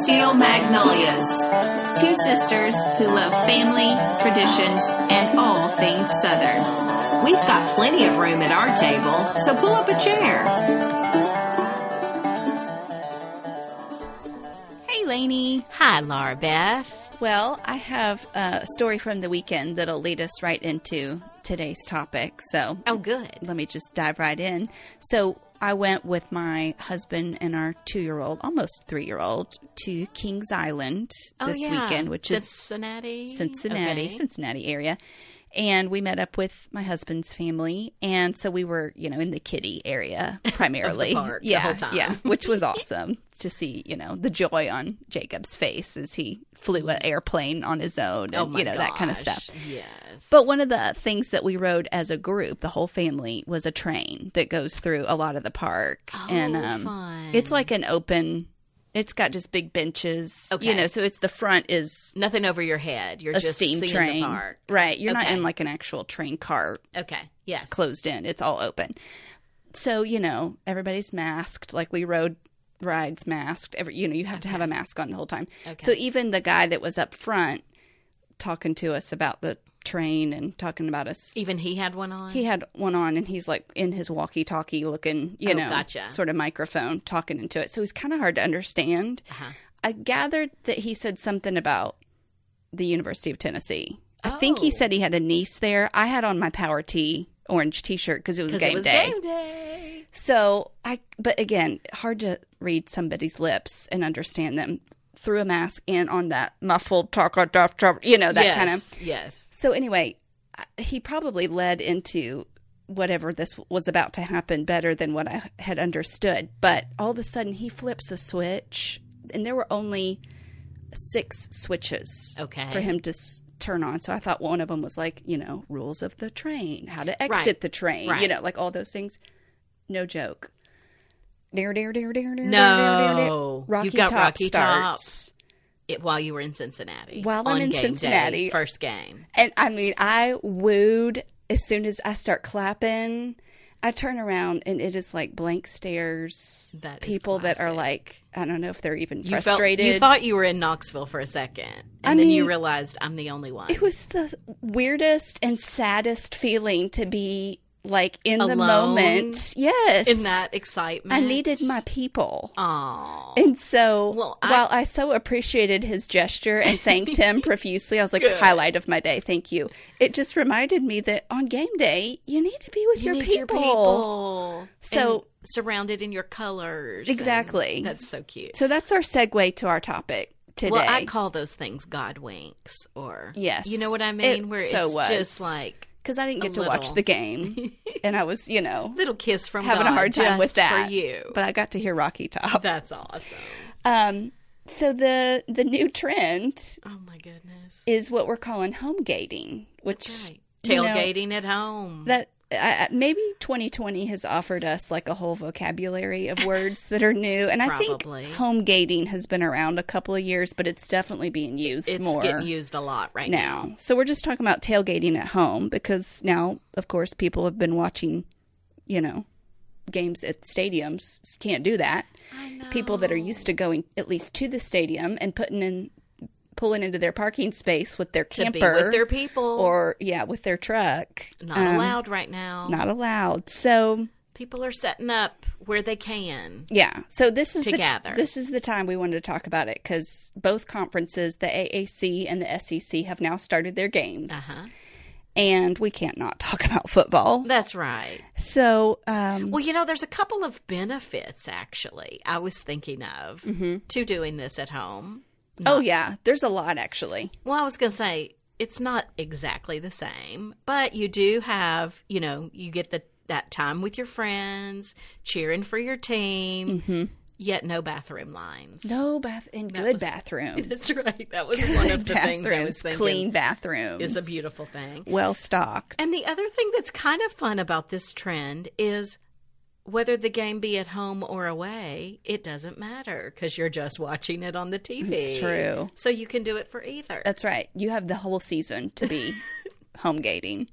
Steel Magnolias. Two sisters who love family, traditions, and all things Southern. We've got plenty of room at our table, so pull up a chair. Hey, Lainey. Hi, Laura Beth. Well, I have a story from the weekend that'll lead us right into today's topic. So, Oh, good. let me just dive right in. So, I went with my husband and our two year old, almost three year old, to Kings Island Oh, this yeah. weekend, which Cincinnati? is Cincinnati, Okay. Cincinnati area. And we met up with my husband's family, and so we were, you know, in the kitty area primarily. park the yeah, whole time. yeah, which was awesome to see, you know, the joy on Jacob's face as he flew an airplane on his own, and Oh, you know that kind of stuff. Yes. But one of the things that we rode as a group, the whole family, was a train that goes through a lot of the park. and Oh, um, fun. it's like an open, it's got just big benches. You know, so it's the front is Nothing over your head. You're a just steam seeing train. Right. You're not in like an actual train car Okay. Yes. closed in, it's all open. So, you know, everybody's masked. Like we rode rides masked. Every, you know, you have to have a mask on the whole time. Okay. So even the guy that was up front talking to us about the train and talking about us Even he had one on? he had one on and he's like in his walkie talkie looking, you Oh, know, gotcha. sort of microphone talking into it. So he's kind of hard to understand. Uh-huh. I gathered that he said something about the University of Tennessee. I think he Oh. said he had a niece there. I had on my Power T orange t shirt because it was game it was day. game day. So I, but again, hard to read somebody's lips and understand them through a mask and on that muffled talk, talk, talk, you know, that yes. kind of. Yes. So anyway, he probably led into whatever this was about to happen better than what I had understood. But all of a sudden, he flips a switch, and there were only six switches Okay. for him to s- turn on. So I thought one of them was like, you know, rules of the train, how to exit Right. the train, you know, like all those things. No joke. Dare, dare, dare, dare, dare, No. Rocky You've got Top Rocky Top. starts. It, while you were in Cincinnati. While I'm in Cincinnati. Day, first game. And I mean, I wooed as soon as I start clapping. I turn around and it is like blank stares. That is people that are like, I don't know if they're even You felt- frustrated. you thought you were in Knoxville for a second, and I then you realized I'm the only one. it was the weirdest and saddest feeling to be like in the moment. Yes. in that excitement. I needed my people. Oh, And so, Well, I- while I so appreciated his gesture and thanked him profusely, I was like, Good. highlight of my day. Thank you. It just reminded me that on game day, you need to be with you your, need people. your people. So- And surrounded in your colors. Exactly. that's so cute. So that's our segue to our topic today. Well, I call those things God winks, or Yes. you know what I It mean, where so it's was. just like because I didn't get to watch the game, and I was, you know, little kiss from having a hard time with that. for you. But I got to hear Rocky Top. that's awesome. Um, so the the new trend Oh my goodness. is what we're calling home gating, which Right. you know, Tailgating at home. that I, maybe 2020 has offered us like a whole vocabulary of words that are new, and I think home gating has been around a couple of years, but it's definitely being used more. it's more getting used a lot right now. now. So we're just talking about tailgating at home because now, of course, people have been watching, you know, games at stadiums can't do that. I know. People that are used to going at least to the stadium and putting in pulling into their parking space with their camper with their people or yeah, with their truck. not um, allowed right now. Not allowed. So people are setting up where they can. Yeah. So this is To the this is the time we wanted to talk about it because both conferences, the AAC and the SEC, have now started their games, Uh-huh. and we can't not talk about football. That's right. So, um, Well, you know, there's a couple of benefits actually. I was thinking of to doing this at home. Oh yeah, there's a lot actually. Well, I was going to say it's not exactly the same, but you do have, you know, you get the that time with your friends, cheering for your team, mm-hmm. yet no bathroom lines. No bath in good was- bathrooms. That's right. That was one of the things I was thinking. clean bathrooms is a beautiful thing. well stocked. And the other thing that's kind of fun about this trend is whether the game be at home or away, it doesn't matter because you're just watching it on the TV. It's true. So you can do it for either. That's right. You have the whole season to be home gating.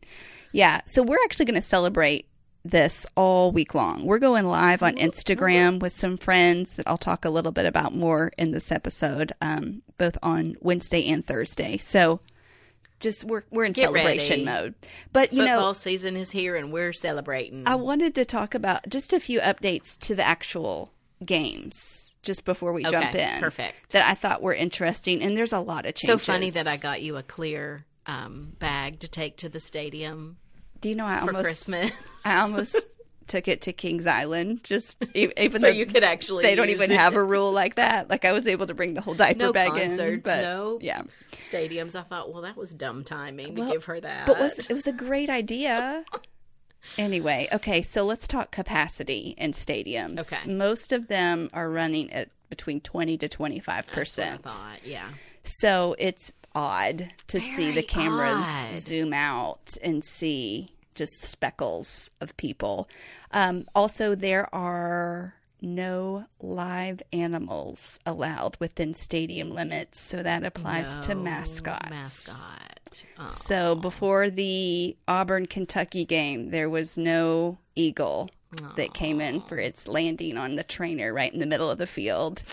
Yeah. So we're actually going to celebrate this all week long. We're going live on Instagram with some friends that I'll talk a little bit about more in this episode, um, both on Wednesday and Thursday. So just we're we're in Get celebration ready. mode. But you know, Football know, season is here and we're celebrating. I wanted to talk about just a few updates to the actual games just before we jump in. perfect. That I thought were interesting, and there's a lot of changes. so funny that I got you a clear um, bag to take to the stadium Do you know I for almost Christmas. I almost took it to Kings Island, just even so though you could actually they don't even it. have a rule like that. Like I was able to bring the whole diaper no bag in, concerts, but no yeah. stadiums. I thought, well, that was dumb timing Well, to give her that. But was it was a great idea. Anyway, okay, so let's talk capacity in stadiums. Okay. Most of them are running at between 20 to 25%. That's what I thought, yeah. So it's odd to see the cameras odd. zoom out and see just speckles of people. Um, also, there are no live animals allowed within stadium limits, so that applies to mascots. Mascot. So before the Auburn Kentucky game, there was no eagle that came in for its landing on the trainer right in the middle of the field.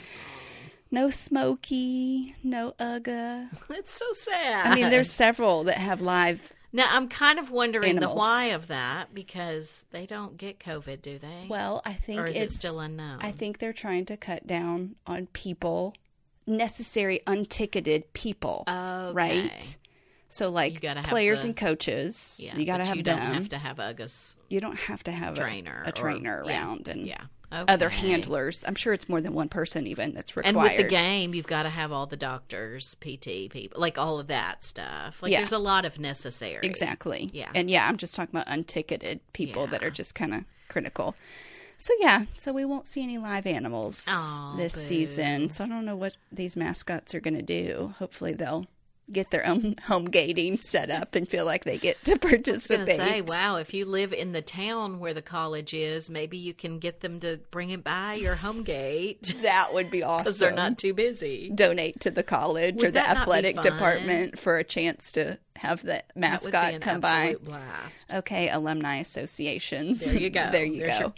No Smokey, no Uga. That's so sad. I mean, there's several that have live. Now I'm kind of wondering Animals. the why of that because they don't get COVID, do they? Well, I think or is it it's still unknown? I think they're trying to cut down on people, necessary unticketed people. Okay. Right. So, like You players the- and coaches, yeah, you got to have you them. don't have to have Ugas you don't have to have a- trainer, a, or- trainer yeah, around and yeah, other handlers. I'm sure it's more than one person even that's required. And with the game, you've got to have all the doctors, PT people, like all of that stuff. Like Yeah. there's a lot of necessary. Exactly. Yeah. And yeah, I'm just talking about unticketed people that are just kind of critical. So yeah, so we won't see any live animals Aw, this boo. season. So I don't know what these mascots are going to do. Hopefully they'll get their own home gating set up and feel like they get to I was participate. say, wow, if you live in the town where the college is, maybe you can get them to bring it by your home gate That would be awesome. because they're not too busy. donate to the college or the that not be athletic department for a chance to have the would mascot an come by. blast. Okay, alumni associations. There you go. there you There's go. your-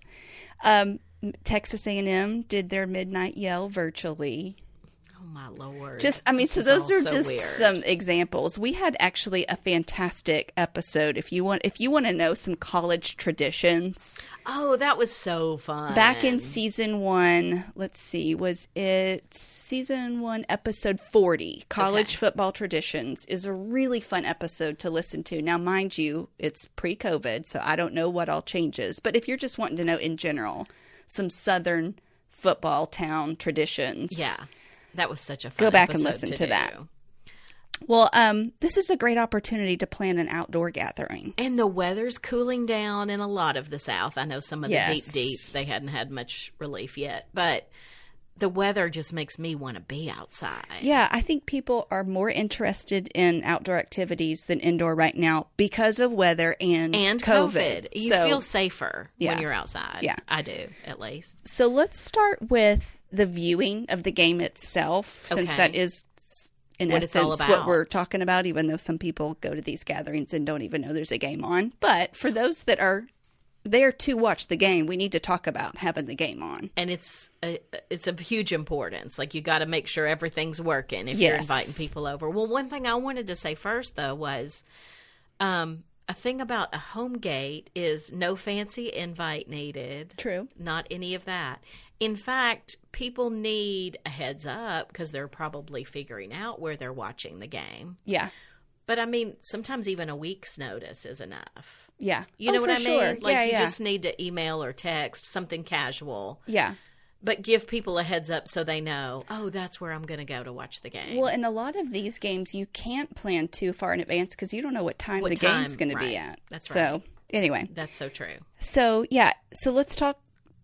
Um, Texas A&M did their midnight yell virtually. My lord! Just, I mean, This so those are so just weird. some examples. We had actually a fantastic episode. If you want, if you want to know some college traditions, Oh, that was so fun. back in season one, let's see, was it season one, episode 40, College Okay. Football Traditions, is a really fun episode to listen to. Now, mind you, it's pre COVID, so I don't know what all changes, but if you're just wanting to know in general, some Southern football town traditions. yeah, that was such a fun Go back and listen to that. do. Well, um, this is a great opportunity to plan an outdoor gathering. And the weather's cooling down in a lot of the South. I know some of the Yes. deep deep they hadn't had much relief yet, but the weather just makes me want to be outside. Yeah, I think people are more interested in outdoor activities than indoor right now because of weather and And COVID. COVID. You so, feel safer Yeah. when you're outside. Yeah. I do, at least. so let's start with the viewing of the game itself, since that is in What essence what we're talking about. Even though some people go to these gatherings and don't even know there's a game on, but for those that are there to watch the game, we need to talk about having the game on. And it's a, it's of huge importance. Like you got to make sure everything's working if you're inviting people over. Well, one thing I wanted to say first though was, um, a thing about a home gate is no fancy invite needed. True. Not any of that. In fact, people need a heads up because they're probably figuring out where they're watching the game. Yeah. But I mean, sometimes even a week's notice is enough. Yeah. You know Oh, what I mean? sure. Like yeah, you yeah. just need to email or text something casual, Yeah. but give people a heads up so they know, oh, that's where I'm going to go to watch the game. Well, in a lot of these games, you can't plan too far in advance because you don't know what time What the time, game's going to be at. That's So, anyway, that's so true. so yeah, so let's talk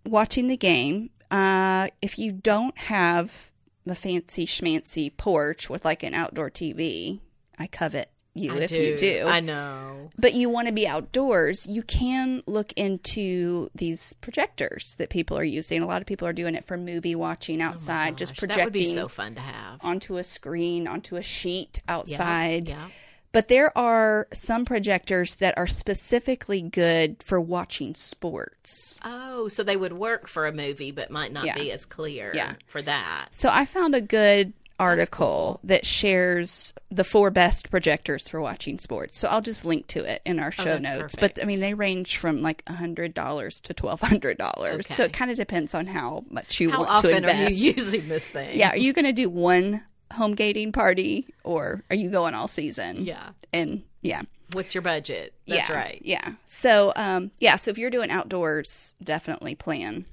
watching the game. Uh, if you don't have the fancy schmancy porch with like an outdoor TV, I covet you I if do. you do. I know. but you want to be outdoors, you can look into these projectors that people are using. A lot of people are doing it for movie watching outside, just Oh that would be projecting so fun to have. onto a screen, onto a sheet Yeah, outside. Yeah. But there are some projectors that are specifically good for watching sports. Oh, so they would work for a movie, but might not Yeah. be as clear Yeah. for that. So I found a good article that shares the four best projectors for watching sports. So I'll just link to it in our oh, show Oh, notes. perfect. But I mean, they range from like $100 to $1,200. So it kind of depends on how much you How want to often are invest. you using this thing? yeah, are you going to do one home gating party or are you going all season? Yeah. And yeah. What's your budget? That's yeah, right. Yeah. So, um, yeah. So if you're doing outdoors, definitely plan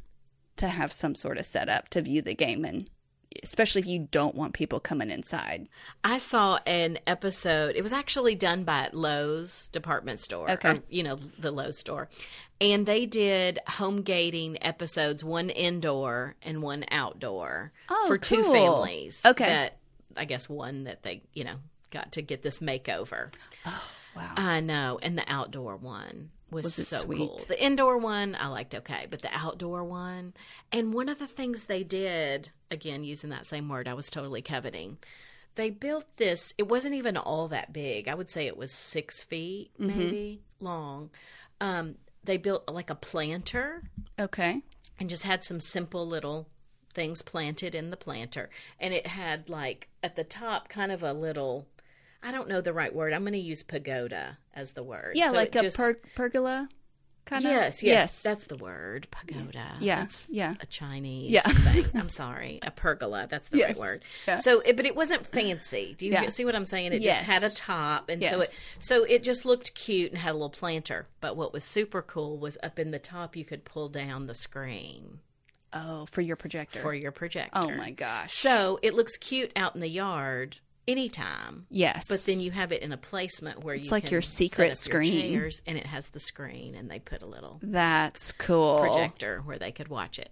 to have some sort of setup to view the game, and especially if you don't want people coming inside. I saw an episode. It was actually done by Lowe's department store. Okay. or, you know, the Lowe's store. And they did home gating episodes, one indoor and one outdoor Oh, for two families. Okay. That I guess one that they, you know, got to get this makeover. Wow. I know. And the outdoor one was, Was so sweet? cool. The indoor one I liked okay, but the outdoor one and one of the things they did, again using that same word, I was totally coveting. They built this, it wasn't even all that big. I would say it was six feet, Mm-hmm. maybe long. Um, they built like a planter Okay. and just had some simple little things planted in the planter. And it had like at the top kind of a little I don't know the right word. I'm going to use pagoda as the word. Yeah, So like a just- per- pergola kind of. Yes, yes, that's the word. Pagoda. Yeah, That's yeah. a Chinese Yeah. thing. I'm sorry, a pergola. That's the Yes, right word. yeah. So, it, but it wasn't fancy. Do you Yeah. see what I'm saying? It just had a top, and so it so it just looked cute and had a little planter. But what was super cool was up in the top, you could pull down the screen Oh, for your projector. for your projector. oh my gosh. So it looks cute out in the yard anytime. yes, But then you have it in a placement where It's you like can your secret screen. your and it has the screen, and they put a little That's cool. projector where they could watch it.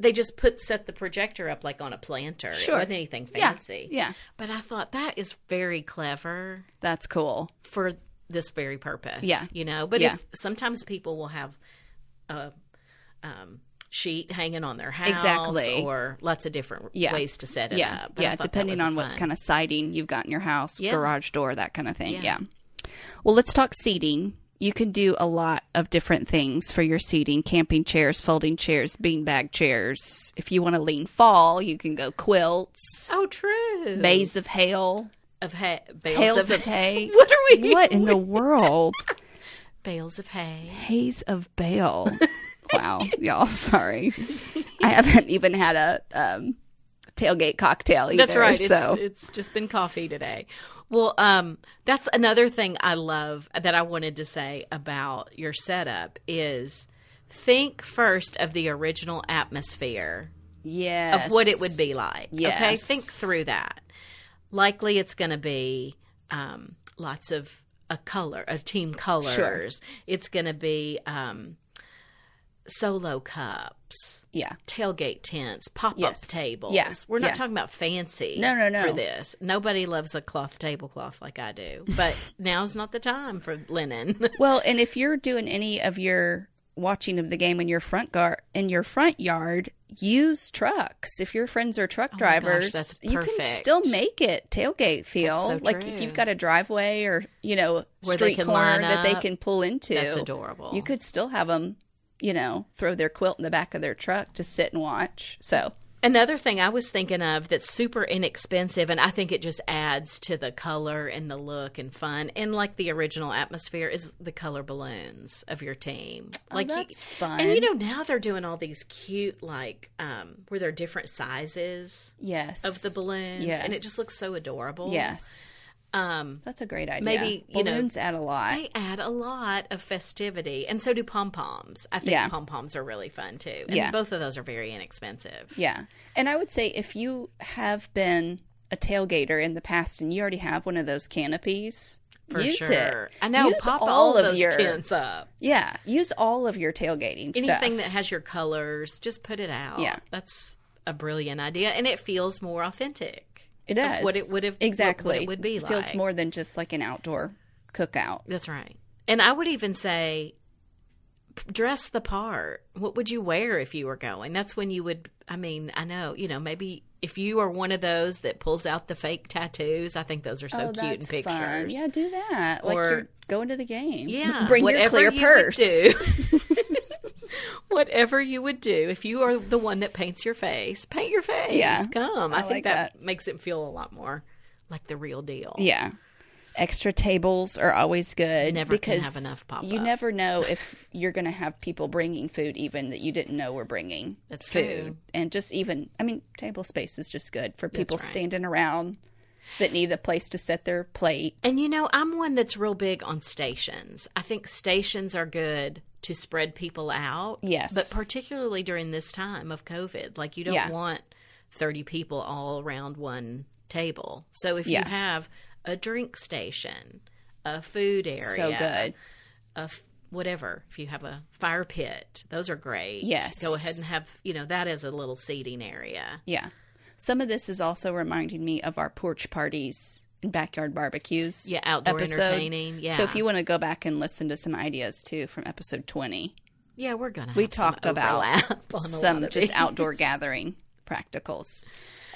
They just put set the projector up like on a planter. Sure. It wasn't anything Yeah, fancy. yeah. But I thought that is very clever That's cool. for this very purpose. Yeah. You know, but Yeah. if sometimes people will have a um, sheet hanging on their house Exactly. or lots of different Yeah. ways to set it Yeah, up. But yeah. Depending on what's kind of siding you've got in your house, Yeah. garage door, that kind of thing. Yeah. Well, let's talk seating. You can do a lot of different things for your seating: camping chairs, folding chairs, beanbag chairs. If you want to lean fall, you can go quilts, Oh, true. bays of hail, of hay. Bales of, of hay. What are we? What in the world? Bales of hay. Haze of Bale. wow, y'all. Sorry, I haven't even had a um, tailgate cocktail either. That's right. So It's, it's just been coffee today. Well, um, that's another thing I love that I wanted to say about your setup is think first of the original atmosphere yes, of what it would be like. Yes. Okay, think through that. Likely, it's going to be um, lots of a color, a team colors. It's going to be um, solo cups Yeah. tailgate tents, pop up Yes. tables. Yeah. We're not Yeah. talking about fancy. No, no, no. For this, nobody loves a cloth tablecloth like I do. But now's not the time for linen. Well, and if you're doing any of your watching of the game in your front gar in your front yard, use trucks. If your friends are truck Oh my gosh, drivers, you can still make it tailgate feel. So like if you've got a driveway or you know Where street corner that they can pull into, That's adorable. You could still have them, you know, throw their quilt in the back of their truck to sit and watch. So Another thing I was thinking of that's super inexpensive, and I think it just adds to the color and the look and fun, and like the original atmosphere is the color balloons of your team. Like you- Oh, that's fun. And you know now they're doing all these cute like um where they're different sizes Yes. of the balloons, yes. and it just looks so adorable. Yes. Um, That's a great idea. Maybe, you know, balloons add a lot. they add a lot of festivity, and so do pom poms. I think Yeah. pom poms are really fun too. And Yeah. both of those are very inexpensive. Yeah. And I would say if you have been a tailgater in the past and you already have one of those canopies, For use sure. it. I know. Use pop all, of those your tents up. Yeah, use all of your tailgating Anything stuff. that has your colors, just put it out. Yeah. That's a brilliant idea, and it feels more authentic. It does. what it would have exactly What it would be It feels more than just like an outdoor cookout. That's right. And I would even say dress the part. What would you wear if you were going? That's when you would I mean, I know, you know, maybe if you are one of those that pulls out the fake tattoos, I think those are so oh, cute in pictures. fun. Yeah, do that. like you're going to the game. Yeah, bring your clear you purse. Whatever you would do if you are the one that paints your face, paint your face. Yeah, come. I, I think like that, that. makes it feel a lot more like the real deal. Yeah. Extra tables are always good Never can because have enough pop you never know if you're going to have people bringing food even that you didn't know were bringing That's food. true. And just even, I mean, table space is just good for people right. standing around that need a place to set their plate. And you know, I'm one that's real big on stations. I think stations are good to spread people out. Yes. But particularly during this time of COVID, like you don't Yeah. want 30 people all around one table. So if Yeah. you have a drink station, a food area, So good. a f- whatever, if you have a fire pit, those are great. Yes. Go ahead and have, you know, that is a little seating area. Yeah. Some of this is also reminding me of our porch parties backyard barbecues. Yeah, outdoor episode. entertaining. Yeah. So if you want to go back and listen to some ideas too from episode 20, Yeah, we're to we talked about on some just outdoor gathering practicals.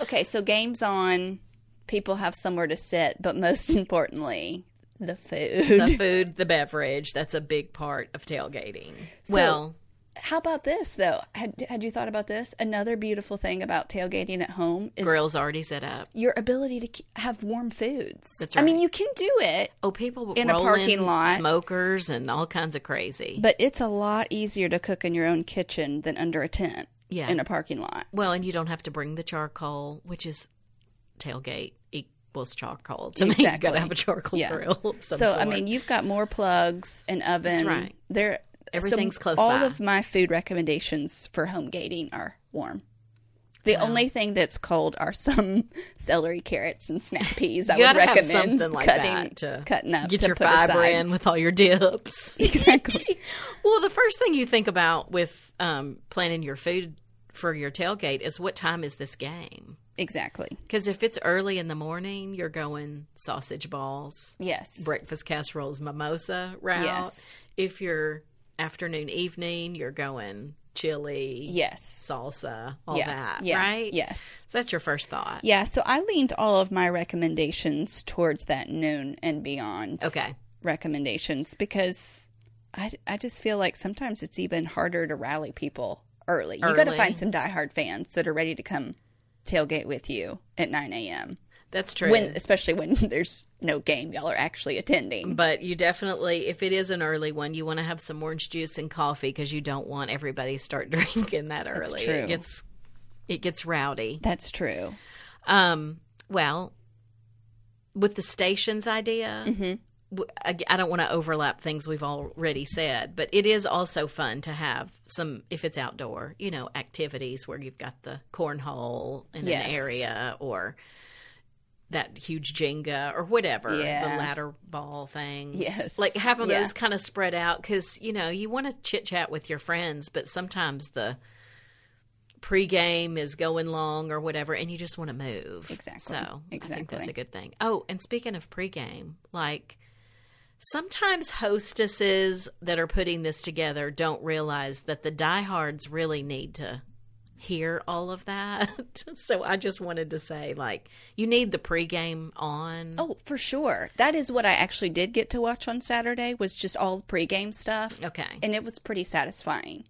Okay, so games on, people have somewhere to sit, but most importantly, the food. the food, the beverage. That's a big part of tailgating. well, How about this though? Had had you thought about this? Another beautiful thing about tailgating at home is grills already set up. your ability to have warm foods. That's I mean, you can do it, Oh, people In a parking lot. smokers and all kinds of crazy. but it's a lot easier to cook in your own kitchen than under a tent Yeah. in a parking lot. well, and you don't have to bring the charcoal, which is tailgate equals charcoal. To me, you got to have a charcoal Yeah. grill. Of some so I mean, you've got more plugs, and oven. right. There, Everything's so close All by. of my food recommendations for home gating are warm. The only thing that's cold are some celery, carrots, and snap peas. I would recommend something like cutting, that to cutting up get your fiber aside. in with all your dips. Exactly. Well, the first thing you think about with um, planning your food for your tailgate is what time is this game? exactly. Because if it's early in the morning, you're going sausage balls, Yes. breakfast casseroles, mimosa route. Yes. If you're afternoon, evening, you're going chili, Yes. salsa, all yeah. that, yeah. right? Yes. So that's your first thought. Yeah. So I leaned all of my recommendations towards that noon and beyond. Okay. recommendations because I, I just feel like sometimes it's even harder to rally people early. You got to find some diehard fans that are ready to come tailgate with you at 9 a.m. That's true. When, especially when there's no game, y'all are actually attending. but you definitely, if it is an early one, you want to have some orange juice and coffee because you don't want everybody to start drinking that early. true. It gets it gets rowdy. That's true. Um, well, with the stations idea, I don't want to overlap things we've already said, but it is also fun to have some, if it's outdoor, you know, activities where you've got the cornhole in Yes. an area or that huge Jenga or whatever, Yeah. the ladder ball things. Yes. Like having Yeah. those kind of spread out because, you know, you want to chit chat with your friends, but sometimes the pregame is going long or whatever, and you just want to move. Exactly. So I think that's a good thing. Oh, and speaking of pregame, like sometimes hostesses that are putting this together don't realize that the diehards really need to hear all of that. so I just wanted to say, like, you need the pregame on. Oh, for sure. That is what I actually did get to watch on Saturday was just all the pregame stuff. Okay. And it was pretty satisfying.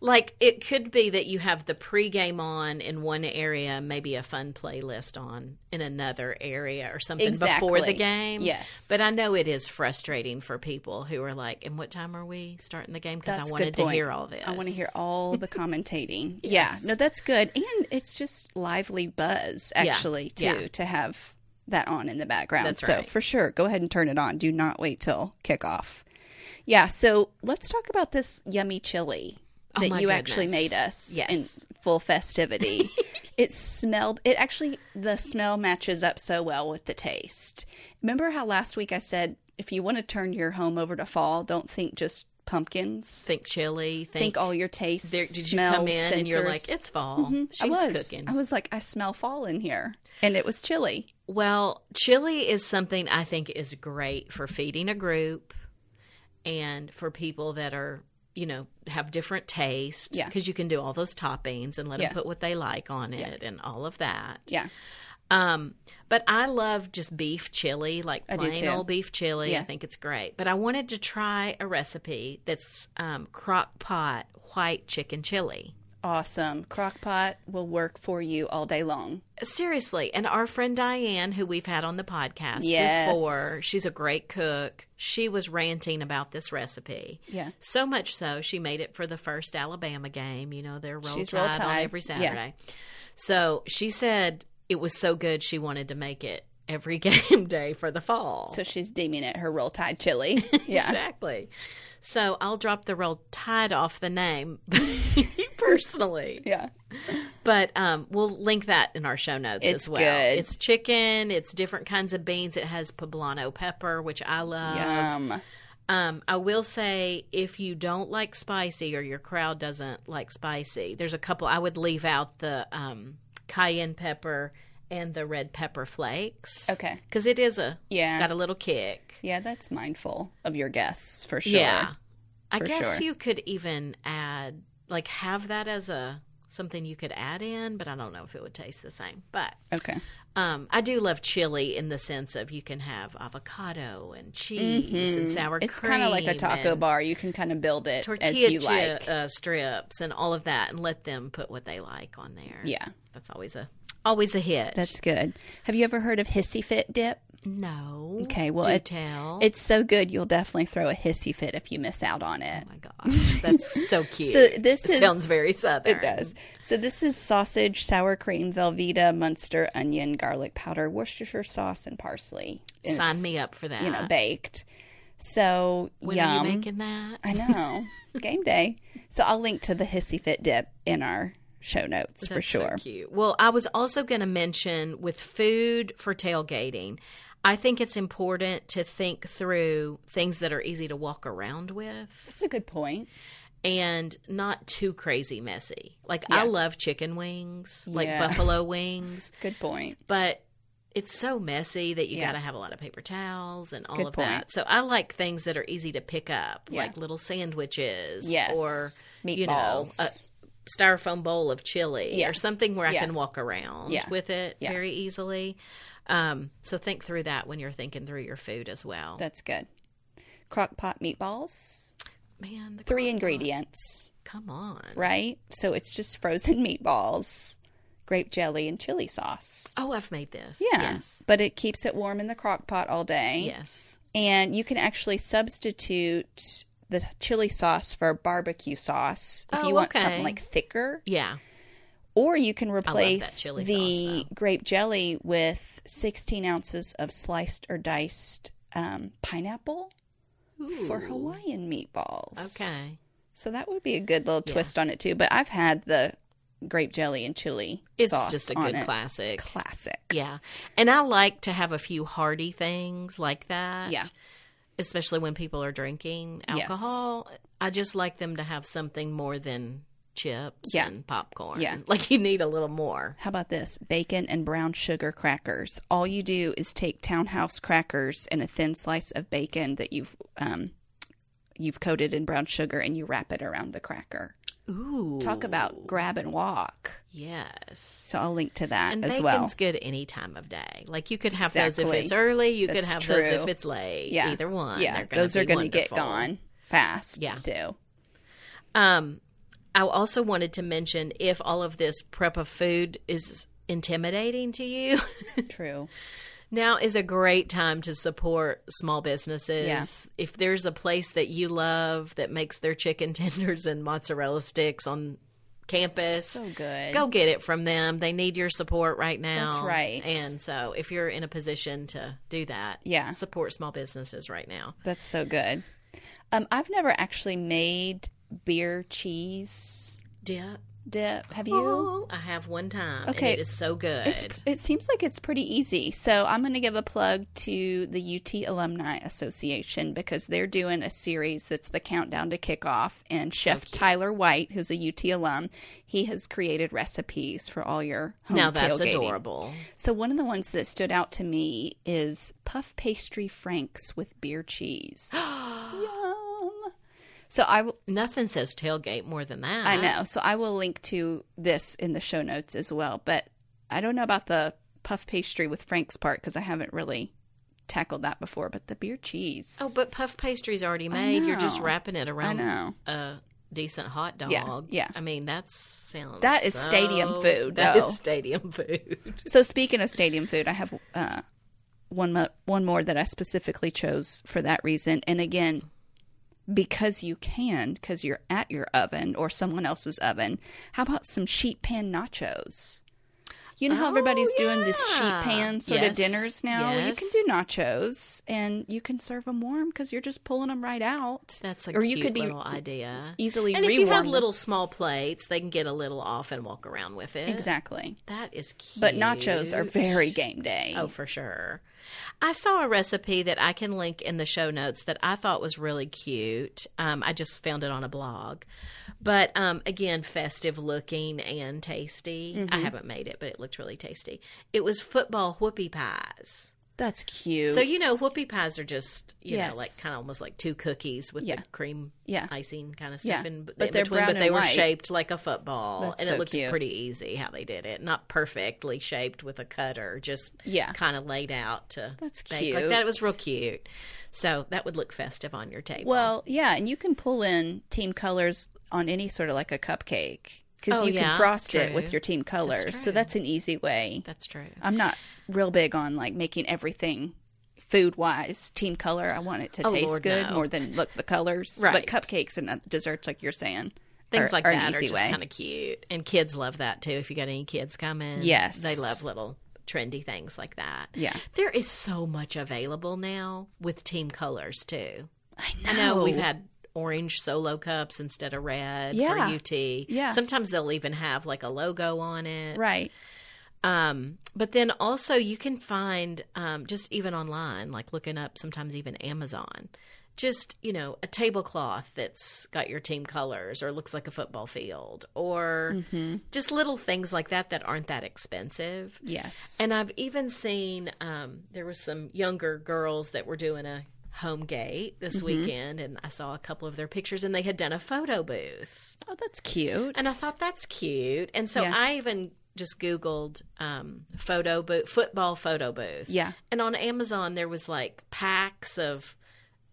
Like it could be that you have the pregame on in one area, maybe a fun playlist on in another area or something before the game. Yes. But I know it is frustrating for people who are like, and what time are we starting the game? Because I wanted to hear all this. I want to hear all the commentating. Yes. Yeah, no, that's good, and it's just lively buzz actually too Yeah. to have that on in the background. That's so right. for sure, go ahead and turn it on. Do not wait till kickoff. Yeah, so let's talk about this yummy chili Oh, that you actually made us Yes. in full festivity. it smelled. It actually the smell matches up so well with the taste. Remember how last week I said if you want to turn your home over to fall, don't think just pumpkins Think chili. Think, think all your tastes. there, did you smells, come in and you're like, it's fall. Mm-hmm. She's I was. cooking. I was like, I smell fall in here, and it was chili. Well, chili is something I think is great for feeding a group and for people that are, you know, have different taste. Yeah. Because you can do all those toppings and let Yeah. them put what they like on it and all of that. Yeah, Um, but I love just beef chili, like plain old beef chili. Yeah. I think it's great. But I wanted to try a recipe that's um, crock pot white chicken chili. Awesome. Crockpot will work for you all day long. Seriously, and our friend Diane, who we've had on the podcast Yes. before, she's a great cook. She was ranting about this recipe. Yeah. So much so, she made it for the first Alabama game. You know, they're roll She's tide, Roll on Tide. every Yeah. Saturday. So she said it was so good she wanted to make it every game day for the fall. So she's deeming it her roll tide chili. Yeah, Exactly. So I'll drop the roll tide off the name personally. yeah. But um, we'll link that in our show notes It's as well. good. It's chicken. It's different kinds of beans. It has poblano pepper, which I love. Yum. Um, I will say if you don't like spicy or your crowd doesn't like spicy, there's a couple. I would leave out the um, cayenne pepper and the red pepper flakes. Okay. because it is a Yeah. got a little kick. Yeah, that's mindful of your guests for sure. Yeah. I For guess sure. you could even add like have that as a something you could add in, but I don't know if it would taste the same. But Okay. um, I do love chili in the sense of you can have avocado and cheese and sour Mm-hmm. It's kind of like a taco bar. You can kind of build it Tortilla as you like. uh, strips and all of that, and let them put what they like on there. Yeah. that's always a always a hit. That's good. Have you ever heard of hissy fit dip? no. Okay, well, it- It's so good you'll definitely throw a hissy fit if you miss out on it. oh my gosh, that's so cute. So this It is- sounds very southern. It does. So this is sausage, sour cream, Velveeta, Munster, onion, garlic powder, Worcestershire sauce, and parsley. And Sign me up for that. You know, baked. So When yum. are you making that? I know. Game day. So I'll link to the hissy fit dip in our show notes for That's so sure. cute. Well, I was also going to mention with food for tailgating, I think it's important to think through things that are easy to walk around with That's a good point. and not too crazy messy. Like Yeah. I love chicken wings, like Yeah. buffalo wings, Good point. but it's so messy that you Yeah. got to have a lot of paper towels and all Good of point. that. So I like things that are easy to pick up, Yeah. like little sandwiches Yes. or meatballs. you know, styrofoam bowl of chili Yeah. or something where I can walk around Yeah. with it Yeah. very easily. Um, so think through that when you're thinking through your food as well. That's good. Crock pot meatballs. Man, the Three pot. ingredients, Come on. right? So it's just frozen meatballs, grape jelly, and chili sauce. Oh, I've made this. Yeah. Yes. But it keeps it warm in the crock pot all day. Yes. And you can actually substitute the chili sauce for barbecue sauce if Oh, you want okay. something like thicker. Yeah. Or you can replace the sauce, grape jelly with 16 ounces of sliced or diced um, pineapple for Hawaiian meatballs. Okay. So that would be a good little Yeah. twist on it too. But I've had the grape jelly and chili It's just a good classic. Classic. Yeah. And I like to have a few hearty things like that. Yeah. Especially when people are drinking Yes. alcohol. I just like them to have something more than chips Yeah. and popcorn. Yeah. Like you need a little more. How about this? Bacon and brown sugar crackers. All you do is take townhouse crackers and a thin slice of bacon that you've um, you've coated in brown sugar and you wrap it around the cracker. Ooh. Talk about grab and walk. Yes. So I'll link to that And as well. good any time of day. Like you could have those if it's early. You That's could have those if it's late. Yeah. Either one. Yeah, those are going to get gone fast Yeah. too. Um, I also wanted to mention if all of this prep of food is intimidating to you, True. Now is a great time to support small businesses. Yeah. If there's a place that you love that makes their chicken tenders and mozzarella sticks on campus, So good. go get it from them. They need your support right now. That's right. And so if you're in a position to do that, Yeah. support small businesses right now. That's so good. Um, I've never actually made beer cheese Dip. Dip. Have you? Oh, I have one time. Okay. And it is so good. It's, it seems like it's pretty easy. So I'm going to give a plug to the UT Alumni Association because they're doing a series that's the countdown to kickoff. And Chef Tyler White, who's a UT alum, he has created recipes for all your home now that's tailgating. adorable. So one of the ones that stood out to me is puff pastry franks with beer cheese. So I will. Nothing says tailgate more than that. I know. So I will link to this in the show notes as well. But I don't know about the puff pastry with Frank's part because I haven't really tackled that before. But the beer cheese. Oh, but puff pastry's already made. You're just wrapping it around know. a decent hot dog. Yeah, yeah. I mean, that sounds That is so- stadium food, That though. is stadium food. So speaking of stadium food, I have uh, one mo- one more that I specifically chose for that reason. And again, because you can, because you're at your oven or someone else's oven. How about some sheet pan nachos? You know how Oh, everybody's doing this sheet yeah. pan sort of dinners now. You can do nachos, and you can serve them warm because you're just pulling them right out. That's a or cute you could be little idea. easily and if you have little small plates, they can get a little off and walk around with it. exactly. That is cute. But nachos are very game day. Oh, for sure. I saw a recipe that I can link in the show notes that I thought was really cute. Um, I just found it on a blog. But um, again, festive looking and tasty. Mm-hmm. I haven't made it, but it looked really tasty. It was football whoopie pies. That's cute. So, you know, whoopie pies are just, you Yes. know, like kind of almost like two cookies with Yeah. the cream Yeah. icing kind of Yeah. stuff in, But in they're between, brown but they were white. shaped like a football. That's and so it looked cute. pretty easy how they did it. Not perfectly shaped with a cutter, just Yeah. kind of laid out to That's bake like that. It was real cute. So that would look festive on your table. Well, yeah, and you can pull in team colors on any sort of like a cupcake because Oh, you yeah, can frost it with your team colors. So that's an easy way. that's true. I'm not real big on like making everything food wise team color. I want it to Oh, taste Lord, good no. more than look the colors. Right. But cupcakes and desserts, like you're saying, Things are, like are that are just kind of cute, and kids love that too. If you got any kids coming, Yes. they love little trendy things like that. Yeah. there is so much available now with team colors too. I know. I know we've had orange solo cups instead of red Yeah. for UT. Yeah. Sometimes they'll even have like a logo on it. right. Um, but then also you can find um, just even online, like looking up sometimes even Amazon, just you know a tablecloth that's got your team colors or looks like a football field or just little things like that that aren't that expensive. Yes. And I've even seen um, there was some younger girls that were doing a home gate this Mm-hmm. weekend, and I saw a couple of their pictures, and they had done a photo booth, oh, that's cute. and I thought that's cute. And so Yeah. I even just Googled um, photo booth, football photo booth, Yeah. and on Amazon there was like packs of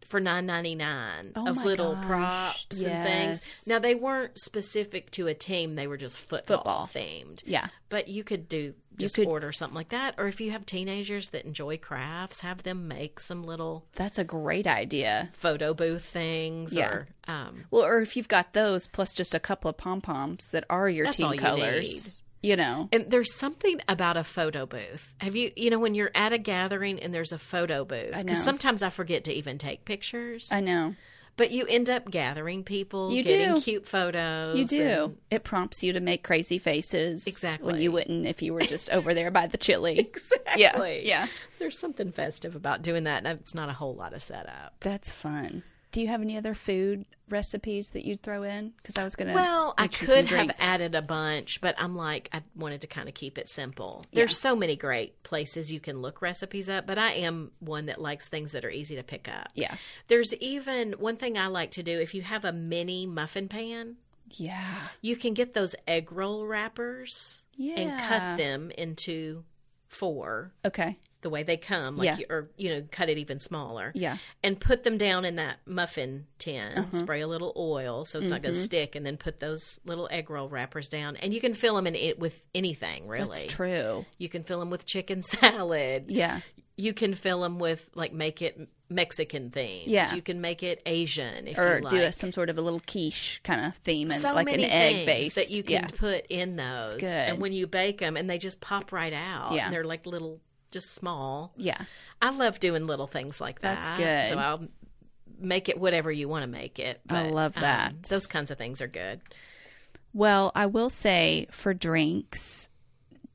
for nine ninety nine Oh of little gosh. props and things. Now they weren't specific to a team; they were just football, Football. themed. Yeah. But you could do just could- order something like that, or if you have teenagers that enjoy crafts, have them make some little That's a great idea. photo booth things. Yeah. Or um, Well, or if you've got those plus just a couple of pom poms that are your team all you colors, you know. and there's something about a photo booth. Have you, you know, when you're at a gathering and there's a photo booth? Because sometimes I forget to even take pictures. I know. but you end up gathering people, You getting do. cute photos. You do. and- It prompts you to make crazy faces. Exactly. When you wouldn't if you were just over there by the chili. Exactly. Yeah. Yeah. There's something festive about doing that, and it's not a whole lot of setup. That's fun. Do you have any other food recipes that you'd throw in? Because I was going to. Well, I could have added a bunch, but I'm like, I wanted to kind of keep it simple. There's so many great places you can look recipes up, but I am one that likes things that are easy to pick up. Yeah. There's even one thing I like to do if you have a mini muffin pan, Yeah. you can get those egg roll wrappers yeah. and cut them into four Okay. The way they come, like Yeah. you, or you know, cut it even smaller. Yeah. and put them down in that muffin tin. Uh-huh. Spray a little oil so it's not Mm-hmm. going to stick, and then put those little egg roll wrappers down. And you can fill them in it with anything, really. That's true. You can fill them with chicken salad. Yeah. You can fill them with like make it Mexican themed. Yeah. You can make it Asian if Or you like. do a, some sort of a little quiche kind of theme and so like many an egg base that you can Yeah. put in those. good. And when you bake them, and they just pop right out. Yeah. And they're like little, just small. Yeah. I love doing little things like that. That's good. So I'll make it whatever you want to make it. I But, love um, that. those kinds of things are good. Well, I will say for drinks,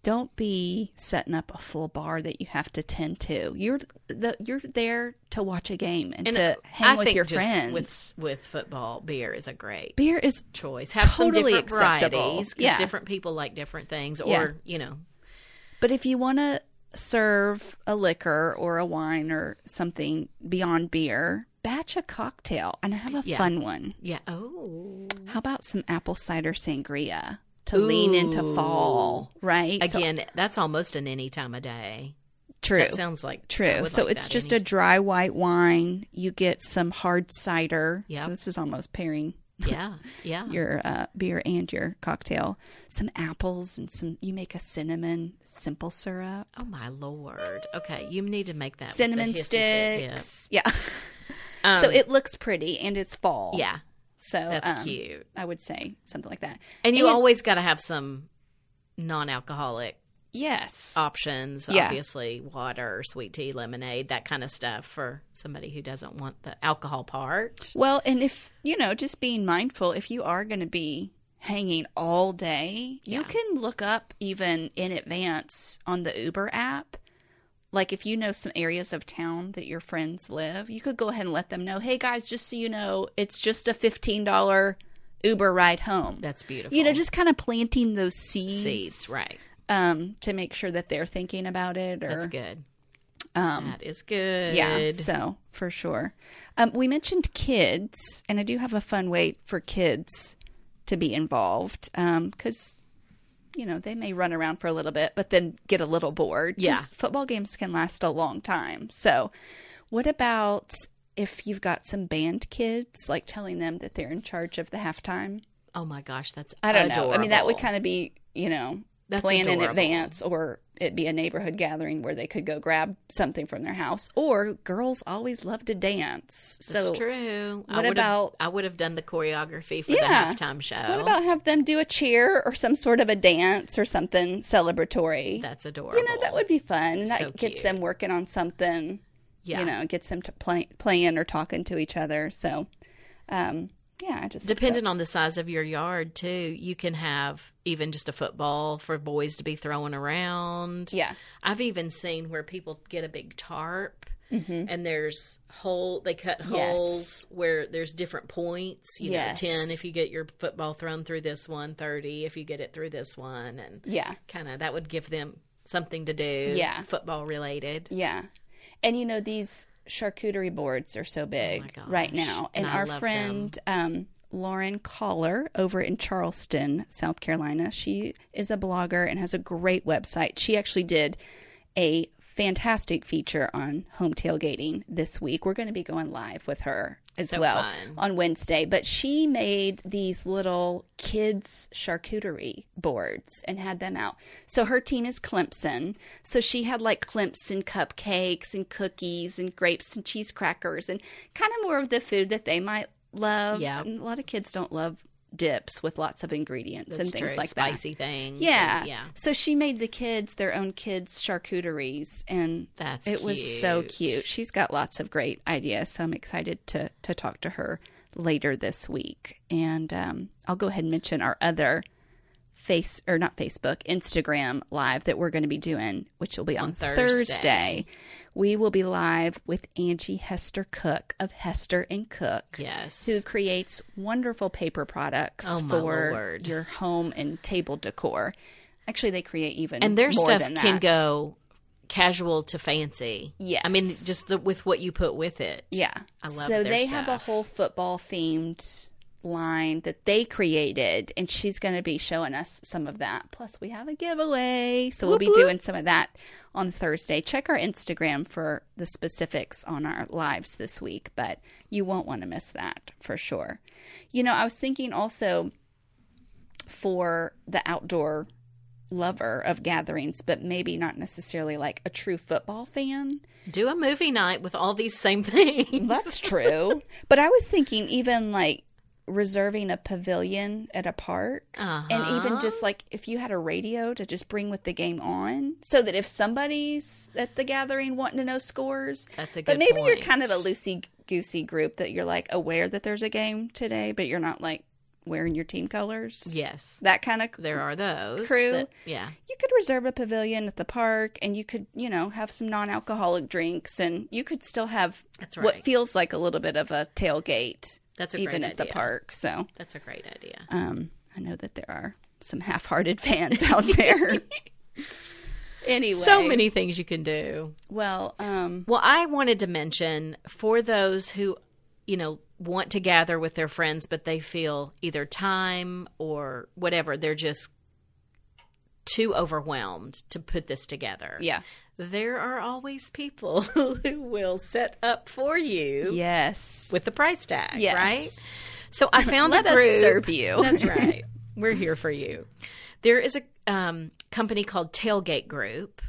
don't be setting up a full bar that you have to tend to. You're the you're there to watch a game and, And to I hang with think your friends. with with football, beer is a great Beer is choice. Have some Totally different acceptable. varieties because Yeah. different people like different things, or Yeah. you know, But if you want to serve a liquor or a wine or something beyond beer, batch a cocktail and have a Yeah. fun one. yeah. Oh, How about some apple cider sangria to lean into fall, right? So- again, that's almost an any time of day. true. That sounds like True. So like it's just any- a dry white wine. You get some hard cider. Yep. So this is almost pairing yeah, yeah. your uh, beer and your cocktail. Some apples and some. You make a cinnamon simple syrup, Oh my lord! Okay, you need to make that cinnamon sticks. Yeah. Um, so it looks pretty and it's fall. yeah, So that's um, cute. I would say something like that. And you always got to have some non-alcoholic yes. options. Yeah. Obviously, water, sweet tea, lemonade, that kind of stuff for somebody who doesn't want the alcohol part. Well, and if, you know, just being mindful, if you are going to be hanging all day, you can look up even in advance on the Uber app. Like if you know some areas of town that your friends live, you could go ahead and let them know, hey guys, just so you know, it's just a $15 Uber ride home. That's beautiful. you know, just kind of planting those seeds, seeds, right? Um, to make sure that they're thinking about it. Or, That's good. Um, that is good. Yeah, so for sure. Um, we mentioned kids, and I do have a fun way for kids to be involved because, you know, they may run around for a little bit, but then get a little bored. Yeah. Football games can last a long time. So, what about if you've got some band kids, like telling them that they're in charge of the halftime? Oh my gosh, that's I don't know. I mean, that would kind of be, you know, That's plan in advance, or it be a neighborhood gathering where they could go grab something from their house. Or girls always love to dance. So That's true. What would've- about- I would have done the choreography for Yeah. the halftime show. what about have them do a cheer or some sort of a dance or something celebratory? That's adorable. you know, that would be fun. That So gets cute. them working on something. yeah. You know, gets them to play, playing or talking to each other. So, um, yeah, I just Depending on the size of your yard, too, you can have even just a football for boys to be throwing around. yeah, I've even seen where people get a big tarp Mm-hmm. and there's hole they cut holes where there's different points. You Yes. know, ten if you get your football thrown through this one, thirty if you get it through this one, and yeah. kind of that would give them something to do. Yeah. football related. Yeah. And you know, these charcuterie boards are so big Oh right now. And, And our friend um, Lauren Collar over in Charleston, South Carolina, she is a blogger and has a great website. She actually did a fantastic feature on home tailgating this week. We're going to be going live with her as So well fun. on Wednesday. But she made these little kids charcuterie boards and had them out. So her team is Clemson. So she had like Clemson cupcakes and cookies and grapes and cheese crackers and kind of more of the food that they might love. Yeah. And a lot of kids don't love dips with lots of ingredients That's and things true. like that. Spicy things. Yeah. and- yeah. So she made the kids their own kids charcuteries and That's it was so cute. cute. She's got lots of great ideas, so I'm excited to to talk to her later this week. And um, I'll go ahead and mention our other face or not Facebook, Instagram live that we're going to be doing, which will be on, Thursday. Thursday. We will be live with Angie Hester Cook of Hester and Cook Yes. who creates wonderful paper products Oh, for Lord. your home and table decor. Actually, they create even and their more stuff can go casual to fancy. Yes. I mean, just the, with what you put with it. Yeah, I love So they have a whole football themed line that they created, and she's going to be showing us some of that. Plus, we have a giveaway, so we'll be doing some of that on Thursday. Check our Instagram for the specifics on our lives this week, but you won't want to miss that for sure. You know, I was thinking also for the outdoor lover of gatherings, but maybe not necessarily like a true football fan. Do a movie night with all these same things. That's true. but I was thinking even like reserving a pavilion at a park and even Uh-huh. just like if you had a radio to just bring with the game on so that if somebody's at the gathering wanting to know scores That's a good but maybe you're kind of a loosey goosey group that you're like aware that there's a game today but you're not like wearing your team colors Yes. that kind of There are those. Crew. that- yeah. you could reserve a pavilion at the park and you could you know have some non-alcoholic drinks and you could still have That's what feels like a little bit of a tailgate That's a even at the park so That's a great idea. um i know that there are some half-hearted fans out there anyway So many things you can do. well um Well, I wanted to mention for those who, you know, want to gather with their friends, but they feel either time or whatever, they're just too overwhelmed to put this together. yeah There are always people who will set up for you yes with the price tag, yes right? So I found Let a us serve you. That's right. We're here for you. There is a um, company called Tailgate Group.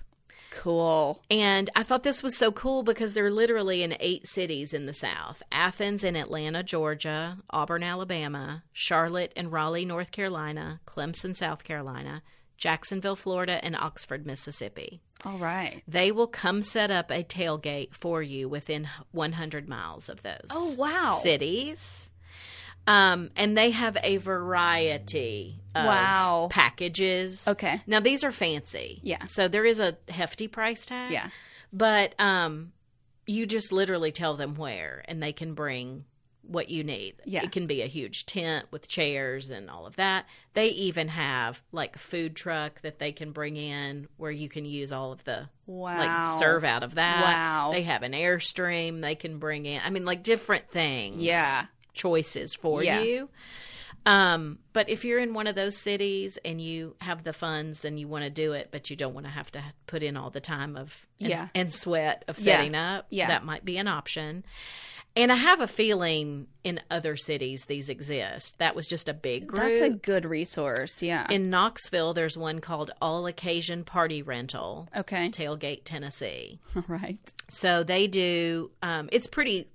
cool And I thought this was so cool because they're literally in eight cities in the South Athens and Atlanta, Georgia, Auburn, Alabama, Charlotte and Raleigh, North Carolina, Clemson, South Carolina, Jacksonville, Florida, and Oxford, Mississippi. All right They will come set up a tailgate for you within 100 miles of those Oh, wow. cities. Um, and they have a variety of Wow. packages. Okay. Now these are fancy. Yeah. So there is a hefty price tag. yeah But um, you just literally tell them where, and they can bring what you need. Yeah. It can be a huge tent with chairs and all of that. They even have like a food truck that they can bring in where you can use all of the wow like serve out of that. Wow. They have an airstream they can bring in. I mean like different things. Yeah. Choices for Yeah. you. Um, but if you're in one of those cities and you have the funds and you want to do it, but you don't want to have to put in all the time of and, Yeah. and sweat of Yeah. setting up, Yeah. that might be an option. And I have a feeling in other cities these exist. That was just a big group. that's a good resource yeah in Knoxville, there's one called All Occasion Party Rental, okay Tailgate, Tennessee. right So they do. Um, it's pretty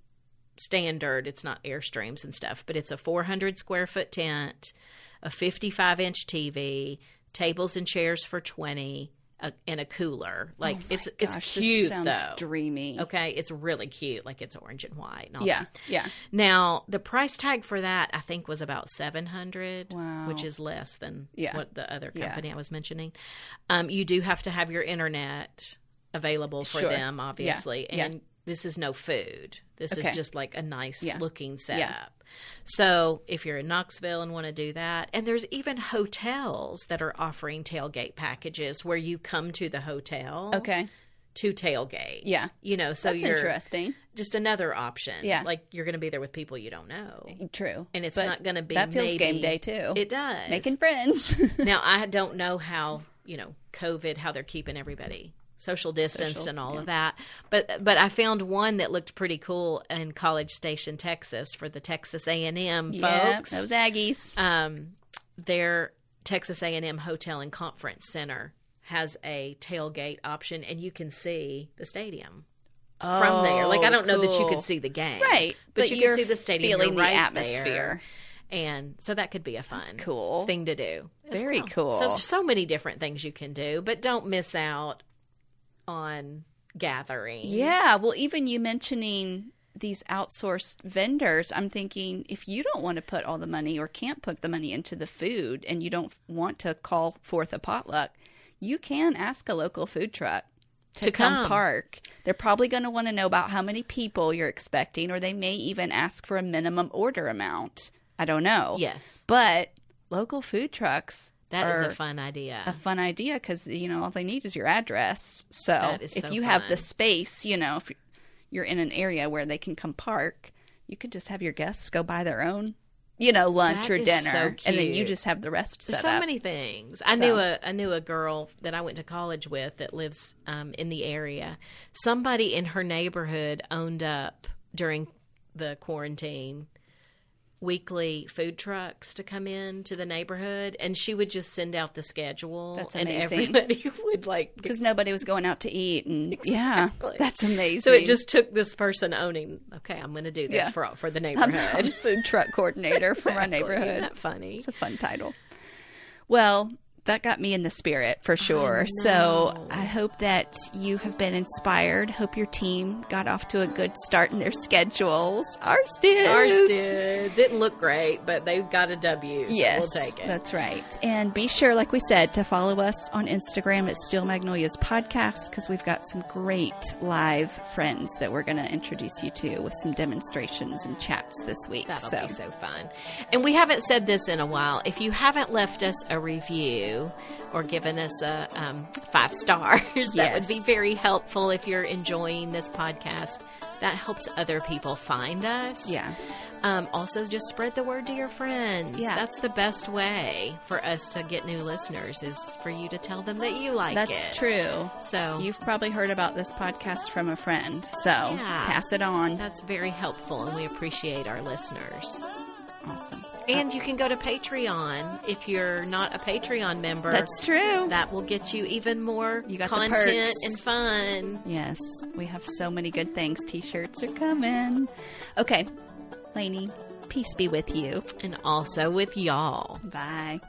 standard. It's not airstreams and stuff, but it's a 400 square foot tent, a 55 inch TV, tables and chairs for 20, a, and a cooler. Like it's Oh Gosh, it's this cute sounds though. dreamy Okay, it's really cute. Like it's orange and white. And all yeah that. yeah Now the price tag for that I think was about seven hundred, Wow. which is less than Yeah. what the other Yeah. company I was mentioning. Um, you do have to have your internet available for Sure. them, obviously, Yeah. and this is no food. This Okay. is just like a nice Yeah. looking setup. So if you're in Knoxville and want to do that, and there's even hotels that are offering tailgate packages where you come to the hotel okay to tailgate. Yeah. you know, so that's you're interesting just another option. Yeah. Like you're going to be there with people you don't know. true And it's But not going to be that feels maybe- game day too It does. making friends now I don't know how, you know, COVID how they're keeping everybody social distance Social, and all yeah. of that. But but I found one that looked pretty cool in College Station, Texas for the Texas A&M folks. those aggies um their Texas A&M Hotel and Conference Center has a tailgate option and you can see the stadium from there. Like I don't know that you Oh, could see the game, right But, you you're can see the stadium, feeling right the atmosphere there. and so that could be a fun, cool. thing to do. Very well. cool. So there's so many different things you can do, but don't miss out on gathering. Yeah, well, even you mentioning these outsourced vendors, I'm thinking if you don't want to put all the money or can't put the money into the food and you don't want to call forth a potluck, you can ask a local food truck to, To come. come. park. They're probably going to want to know about how many people you're expecting, or they may even ask for a minimum order amount. I don't know. Yes, But local food trucks that is a fun idea. a fun idea because you know all they need is your address. So if so you have the space, you know, if you're in an area where they can come park, you could just have your guests go buy their own you know, lunch That or dinner, so and then you just have the rest There's so up. many things. I So- knew a I knew a girl that I went to college with that lives um, in the area. Somebody in her neighborhood owned up during the quarantine weekly food trucks to come in to the neighborhood, and she would just send out the schedule, That's and everybody would like. because nobody was going out to eat, and yeah, that's amazing. So it just took this person owning. Okay, I'm going to do this Yeah. for for the neighborhood. I'm food truck coordinator for my neighborhood. Isn't that funny? It's a fun title. Well, that got me in the spirit for sure. So. I hope that you have been inspired. Hope your team got off to a good start in their schedules. Ours did. Ours did. Didn't look great, but they got a W. So Yes, we'll take it. that's right. And be sure, like we said, to follow us on Instagram at Steel Magnolias Podcast because we've got some great live friends that we're going to introduce you to with some demonstrations and chats this week. That'll so be so fun. And we haven't said this in a while. If you haven't left us a review or given us a um, five stars, that Yes. would be very helpful. If you're enjoying this podcast, that helps other people find us. yeah, Um, also, just spread the word to your friends. Yeah. that's the best way for us to get new listeners. Is for you to tell them that you like that's it. true. So You've probably heard about this podcast from a friend, so Yeah. pass it on. that's very helpful, and we appreciate our listeners. Awesome. And you can go to Patreon if you're not a Patreon member. That's true. That will get you even more You got content and fun. Yes, we have so many good things. T-shirts are coming. Okay, Lainey, peace be with you. And also with y'all. Bye.